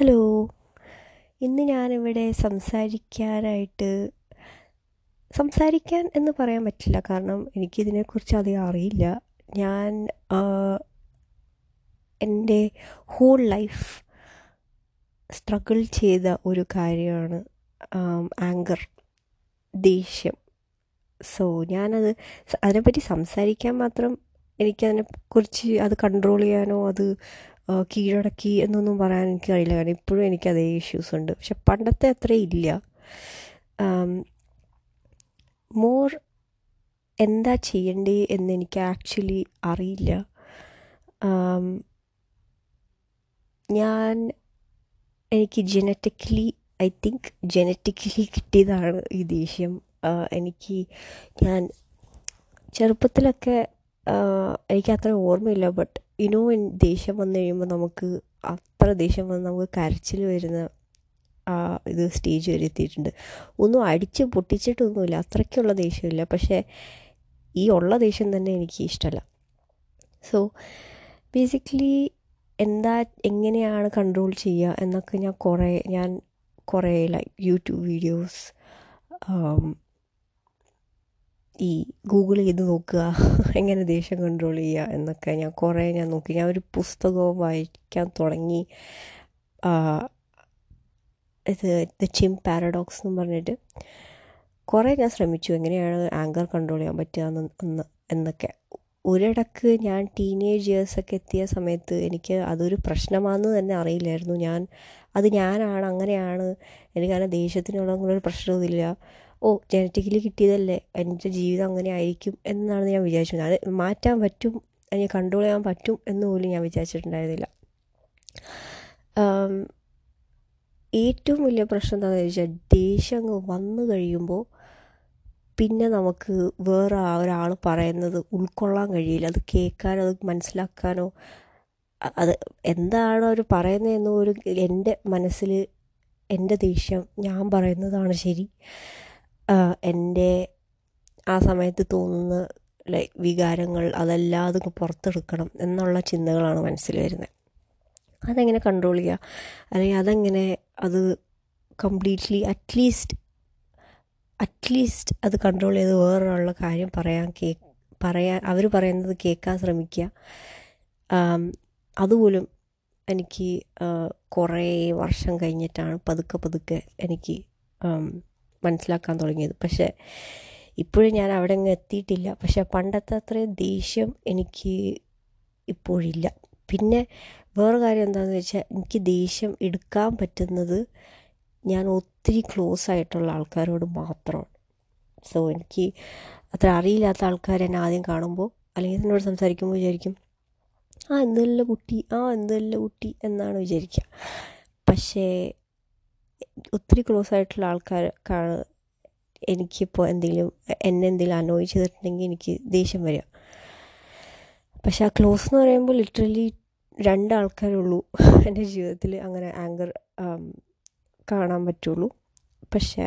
Hello. ഇന്ന് ഞാനിവിടെ സംസാരിക്കാനായിട്ട് സംസാരിക്കാൻ എന്ന് പറയാൻ പറ്റില്ല. കാരണം എനിക്കിതിനെക്കുറിച്ച് അധികം അറിയില്ല. ഞാൻ എന്റെ ഹോൾ ലൈഫ് സ്ട്രഗിൾ ചെയ്ത ഒരു കാര്യമാണ് ആങ്കർ ദേഷ്യം. സോ ഞാനത് അതിനെപ്പറ്റി സംസാരിക്കാൻ മാത്രം എനിക്കതിനെക്കുറിച്ച് അത് കൺട്രോൾ ചെയ്യാനോ അത് കീഴടക്കി എന്നൊന്നും പറയാൻ എനിക്ക് കഴിയില്ല. കാരണം ഇപ്പോഴും എനിക്ക് അതേ ഇഷ്യൂസ് ഉണ്ട്. പക്ഷെ പണ്ടത്തെ അത്ര ഇല്ല. മോർ എന്താ ചെയ്യണ്ടേ എന്ന് എനിക്ക് ആക്ച്വലി അറിയില്ല. ഞാൻ എനിക്ക് ജനറ്റിക്കലി ഐ തിങ്ക് ജനറ്റിക്കലി കിട്ടിയതാണ് ഈ ദേഷ്യം. എനിക്ക് ഞാൻ ചെറുപ്പത്തിലൊക്കെ എനിക്ക് അത്ര ഓർമ്മയില്ല. ബട്ട് യുനോ ദേഷ്യം വന്നു കഴിയുമ്പോൾ നമുക്ക് അത്ര ദേഷ്യം വന്ന് നമുക്ക് കരച്ചിൽ വരുന്ന ആ ഇത് സ്റ്റേജ് വരെ എത്തിയിട്ടുണ്ട്. ഒന്നും അടിച്ച് പൊട്ടിച്ചിട്ടൊന്നുമില്ല. അത്രയ്ക്കുള്ള ദേഷ്യമില്ല. പക്ഷേ ഈ ഉള്ള ദേഷ്യം തന്നെ എനിക്ക് ഇഷ്ടമല്ല സോ ബേസിക്കലി എന്താ എങ്ങനെയാണ് കൺട്രോൾ ചെയ്യുക എന്നൊക്കെ ഞാൻ കുറേ ഞാൻ കുറേ ലൈക്ക് യൂട്യൂബ് വീഡിയോസ് ഈ ഗൂഗിൾ ചെയ്ത് നോക്കുക എങ്ങനെ ദേഷ്യം കൺട്രോൾ ചെയ്യുക എന്നൊക്കെ ഞാൻ കുറേ ഞാൻ നോക്കി. ഞാൻ ഒരു പുസ്തകവും വായിക്കാൻ തുടങ്ങി. ഇത് ദ ചിം പാരഡോക്സ് എന്ന് പറഞ്ഞിട്ട്. കുറേ ഞാൻ ശ്രമിച്ചു. എങ്ങനെയാണ് ആങ്കർ കൺട്രോൾ ചെയ്യാൻ പറ്റുക എന്ന് എന്ന് എന്നൊക്കെ. ഒരിടക്ക് ഞാൻ ടീനേജ് ഇയേഴ്സൊക്കെ എത്തിയ സമയത്ത് എനിക്ക് അതൊരു പ്രശ്നമാണെന്ന് തന്നെ അറിയില്ലായിരുന്നു. ഞാൻ അത് ഞാനാണ് അങ്ങനെയാണ് എനിക്കങ്ങനെ ദേഷ്യത്തിനുള്ള ഒരു പ്രശ്നമൊന്നുമില്ല. ഓ ജനറ്റിക്കലി കിട്ടിയതല്ലേ? എന്റെ ജീവിതം അങ്ങനെ ആയിരിക്കും എന്നാണ് ഞാൻ വിചാരിച്ചത് അത് മാറ്റാൻ പറ്റും അതിനെ കൺട്രോൾ ചെയ്യാൻ പറ്റും എന്ന് പോലും ഞാൻ വിചാരിച്ചിട്ടുണ്ടായിരുന്നില്ല. ഏറ്റവും വലിയ പ്രശ്നം എന്താണെന്ന് ചോദിച്ചാൽ ദേഷ്യം അങ്ങ് വന്നു കഴിയുമ്പോൾ പിന്നെ നമുക്ക് വേറെ ഒരാൾ പറയുന്നത് ഉൾക്കൊള്ളാൻ കഴിയില്ല. അത് കേൾക്കാനോ അത് മനസ്സിലാക്കാനോ അത് എന്താണ് അവർ പറയുന്നതെന്ന് ഒരു എന്റെ മനസ്സിൽ എന്റെ ദേഷ്യം ഞാൻ പറയുന്നതാണ് ശരി. എന്റെ ആ സമയത്ത് തോന്നുന്ന ലൈക് വികാരങ്ങൾ അതെല്ലാം അത് പുറത്തെടുക്കണം എന്നുള്ള ചിന്തകളാണ് മനസ്സിൽ വരുന്നത്. അതെങ്ങനെ കൺട്രോൾ ചെയ്യുക അല്ലെങ്കിൽ അതെങ്ങനെ അത് completely at least at least അത് കൺട്രോൾ ചെയ്ത് വേറൊരാളുടെ കാര്യം പറയാൻ കേ പറയാൻ അവർ പറയുന്നത് കേൾക്കാൻ ശ്രമിക്കുക. അതുപോലും എനിക്ക് കുറേ വർഷം കഴിഞ്ഞിട്ടാണ് പതുക്കെ പതുക്കെ എനിക്ക് മനസ്സിലാക്കാൻ തുടങ്ങിയത്. പക്ഷേ ഇപ്പോഴും ഞാൻ അവിടെ അങ്ങ് എത്തിയിട്ടില്ല. പക്ഷേ പണ്ടത്തെ അത്രയും ദേഷ്യം എനിക്ക് ഇപ്പോഴില്ല. പിന്നെ വേറെ കാര്യം എന്താണെന്ന് വെച്ചാൽ എനിക്ക് ദേഷ്യം എടുക്കാൻ പറ്റുന്നത് ഞാൻ ഒത്തിരി ക്ലോസ് ആയിട്ടുള്ള ആൾക്കാരോട് മാത്രമാണ്. സോ എനിക്ക് അത്ര അറിയില്ലാത്ത ആൾക്കാർ എന്നെ ആദ്യം കാണുമ്പോൾ അല്ലെങ്കിൽ എന്നോട് സംസാരിക്കുമ്പോൾ വിചാരിക്കും ആ എന്തല്ല കുട്ടി ആ എന്തല്ല കുട്ടി എന്നാണ് വിചാരിക്കുക. പക്ഷേ ഒത്തിരി ക്ലോസ് ആയിട്ടുള്ള ആൾക്കാർക്കാണ് എനിക്കിപ്പോൾ എന്തെങ്കിലും എന്നെ എന്തെങ്കിലും അനോയ് ചെയ്തിട്ടുണ്ടെങ്കിൽ എനിക്ക് ദേഷ്യം വരിക പക്ഷെ ആ ക്ലോസ് എന്ന് പറയുമ്പോൾ ലിറ്ററലി രണ്ട് ആൾക്കാരുള്ളൂ എന്റെ ജീവിതത്തിൽ അങ്ങനെ ആങ്കർ കാണാൻ പറ്റുള്ളൂ. പക്ഷേ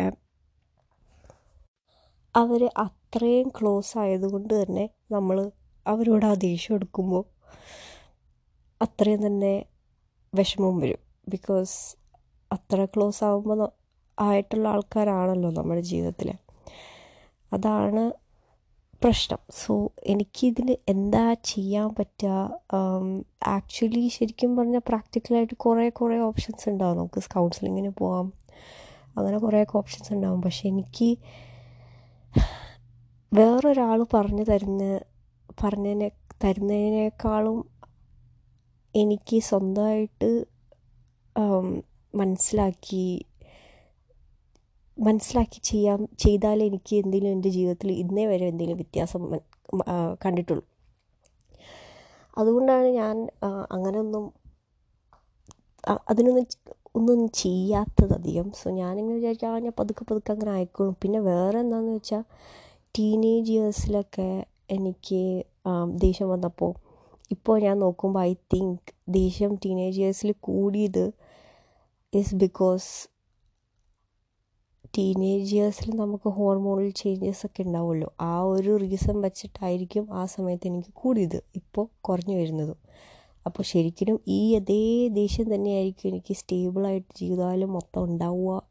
അവർ അത്രയും ക്ലോസ് ആയതുകൊണ്ട് തന്നെ നമ്മൾ അവരോട് ആ ദേഷ്യം എടുക്കുമ്പോൾ അത്രയും തന്നെ വിഷമവും വരും. ബിക്കോസ് അത്ര ക്ലോസ് ആകുമ്പോൾ ആയിട്ടുള്ള ആൾക്കാരാണല്ലോ നമ്മുടെ ജീവിതത്തിൽ അതാണ് പ്രശ്നം. സോ എനിക്കിതിന് എന്താ ചെയ്യാൻ പറ്റുക ആക്ച്വലി ശരിക്കും പറഞ്ഞാൽ പ്രാക്ടിക്കലായിട്ട് കുറേ കുറേ ഓപ്ഷൻസ് ഉണ്ടാവും. നമുക്ക് കൗൺസിലിങ്ങിന് പോകാം അങ്ങനെ കുറേയൊക്കെ ഓപ്ഷൻസ് ഉണ്ടാവും. പക്ഷെ എനിക്ക് വേറൊരാൾ പറഞ്ഞു തരുന്ന പറഞ്ഞതിനെ തരുന്നതിനേക്കാളും എനിക്ക് സ്വന്തമായിട്ട് മനസ്സിലാക്കി മനസ്സിലാക്കി ചെയ്യാൻ ചെയ്താലേ എനിക്ക് എന്തെങ്കിലും എന്റെ ജീവിതത്തിൽ ഇന്നേ വരെ എന്തെങ്കിലും വ്യത്യാസം കണ്ടിട്ടുള്ളൂ. അതുകൊണ്ടാണ് ഞാൻ അങ്ങനെയൊന്നും അതിനൊന്നും ഒന്നും ചെയ്യാത്തത് അധികം. സോ ഞാനിങ്ങനെ വിചാരിക്കും ആ ഞാൻ പതുക്കെ പതുക്കെ അങ്ങനെ ആയിക്കോളും. പിന്നെ വേറെ എന്താണെന്ന് വെച്ചാൽ ടീനേജ് ഇയേഴ്സിലൊക്കെ എനിക്ക് ദേഷ്യം വന്നപ്പോൾ ഇപ്പോൾ ഞാൻ നോക്കുമ്പോൾ ഐ തിങ്ക് ദേഷ്യം ടീനേജ് ഇയേഴ്സിൽ കൂടിയത് ഇസ് ബിക്കോസ് ടീനേജ് ഇയേഴ്സിൽ നമുക്ക് ഹോർമോണൽ ചേഞ്ചസ് ഒക്കെ ഉണ്ടാവുമല്ലോ. ആ ഒരു റീസൺ വെച്ചിട്ടായിരിക്കും ആ സമയത്ത് എനിക്ക് കൂടിയത്. ഇപ്പോൾ കുറഞ്ഞു വരുന്നതും. അപ്പോൾ ശരിക്കും ഈ അതേ ദേഷ്യം തന്നെയായിരിക്കും എനിക്ക് സ്റ്റേബിളായിട്ട് ജീവിതകാലം മൊത്തം ഉണ്ടാവുക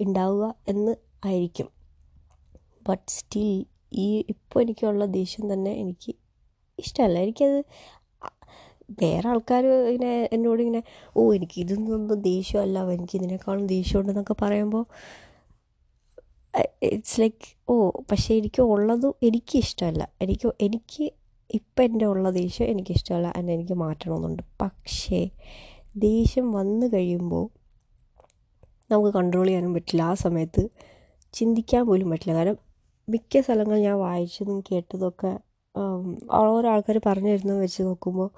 ഉണ്ടാവുക എന്ന് ആയിരിക്കും. ബട്ട് സ്റ്റിൽ ഈ ഇപ്പോൾ എനിക്കുള്ള ദേഷ്യം തന്നെ എനിക്ക് ഇഷ്ടമല്ല. എനിക്കത് വേറെ ആൾക്കാർ ഇങ്ങനെ എന്നോട് ഇങ്ങനെ ഓ എനിക്ക് ഇതൊന്നും ദേഷ്യമല്ല എനിക്ക് ഇതിനേക്കാളും ദേഷ്യമുണ്ടെന്നൊക്കെ പറയുമ്പോൾ ഇറ്റ്സ് ലൈക്ക് ഓ പക്ഷേ എനിക്ക് ഉള്ളതും എനിക്ക് ഇഷ്ടമല്ല. എനിക്ക് എനിക്ക് ഇപ്പം എന്റെ ഉള്ള ദേഷ്യം എനിക്കിഷ്ടമല്ല എന്നെ എനിക്ക് മാറ്റണമെന്നുണ്ട്. പക്ഷേ ദേഷ്യം വന്നു കഴിയുമ്പോൾ നമുക്ക് കൺട്രോൾ ചെയ്യാനും പറ്റില്ല. ആ സമയത്ത് ചിന്തിക്കാൻ പോലും പറ്റില്ല. കാരണം മിക്ക സ്ഥലങ്ങൾ ഞാൻ വായിച്ചതും കേട്ടതൊക്കെ ഓരോ ആൾക്കാർ പറഞ്ഞു തരുന്നത് വെച്ച് നോക്കുമ്പോൾ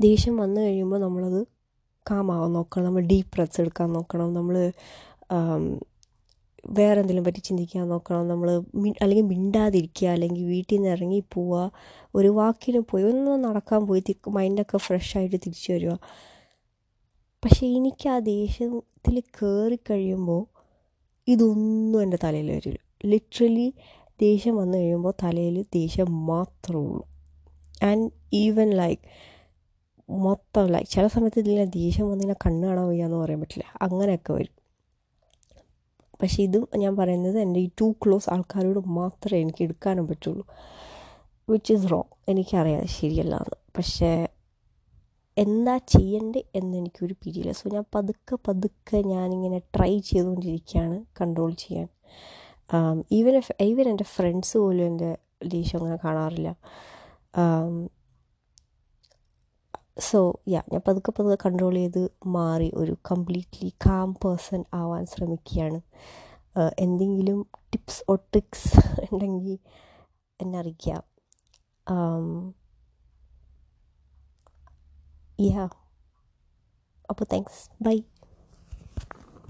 ദേഷ്യം വന്നു കഴിയുമ്പോൾ നമ്മളത് കാമാവാൻ നോക്കണം. നമ്മൾ ഡീപ്പ് ബ്രത്ത്സ് എടുക്കാൻ നോക്കണം. നമ്മൾ വേറെ എന്തെങ്കിലും പറ്റി ചിന്തിക്കാൻ നോക്കണം. നമ്മൾ അല്ലെങ്കിൽ മിണ്ടാതിരിക്കുക അല്ലെങ്കിൽ വീട്ടിൽ നിന്ന് ഇറങ്ങി പോവുക ഒരു വാക്കിന് പോയി ഒന്ന് നടക്കാൻ പോയി മൈൻഡൊക്കെ ഫ്രഷായിട്ട് തിരിച്ചു വരിക പക്ഷേ എനിക്ക് ആ ദേഷ്യത്തിൽ കയറി കഴിയുമ്പോൾ ഇതൊന്നും എന്റെ തലയിൽ വരില്ല. ലിറ്ററലി ദേഷ്യം വന്നു കഴിയുമ്പോൾ തലയിൽ ദേഷ്യം മാത്രമേ ഉള്ളൂ. ആൻഡ് ഈവൻ ലൈക്ക് മൊത്തം ലൈക്ക് ചില സമയത്ത് ഇതിങ്ങനെ ദേഷ്യം വന്നിങ്ങനെ കണ്ണ് കാണാൻ വയ്യാന്ന് പറയാൻ പറ്റില്ല. അങ്ങനെയൊക്കെ വരും. പക്ഷേ ഇതും ഞാൻ പറയുന്നത് എന്റെ ഈ ടു ക്ലോസ് ആൾക്കാരോട് മാത്രമേ എനിക്ക് എടുക്കാനും പറ്റുള്ളൂ. വിച്ച് ഈസ് റോങ് എനിക്കറിയാം ശരിയല്ല എന്ന് പക്ഷേ എന്താ ചെയ്യണ്ടേ എന്ന് എനിക്കൊരു പിടിയില്ല. സോ ഞാൻ പതുക്കെ പതുക്കെ ഞാനിങ്ങനെ ട്രൈ ചെയ്തുകൊണ്ടിരിക്കുകയാണ്. കൺട്രോൾ ചെയ്യാൻ. ഈവൻ ഈവൻ എന്റെ ഫ്രണ്ട്സ് പോലും എന്റെ ദേഷ്യം അങ്ങനെ കാണാറില്ല. സോ യാ ഞാൻ പതുക്കെ പതുക്കെ കൺട്രോൾ ചെയ്ത് മാറി ഒരു കംപ്ലീറ്റ്ലി കാം പേഴ്സൺ ആവാൻ ശ്രമിക്കുകയാണ്. എന്തെങ്കിലും ടിപ്സ് ഓർ ട്രിക്സ് ഉണ്ടെങ്കിൽ എന്നെ അറിയിക്കാം യാ അപ്പോൾ താങ്ക്സ് ബൈ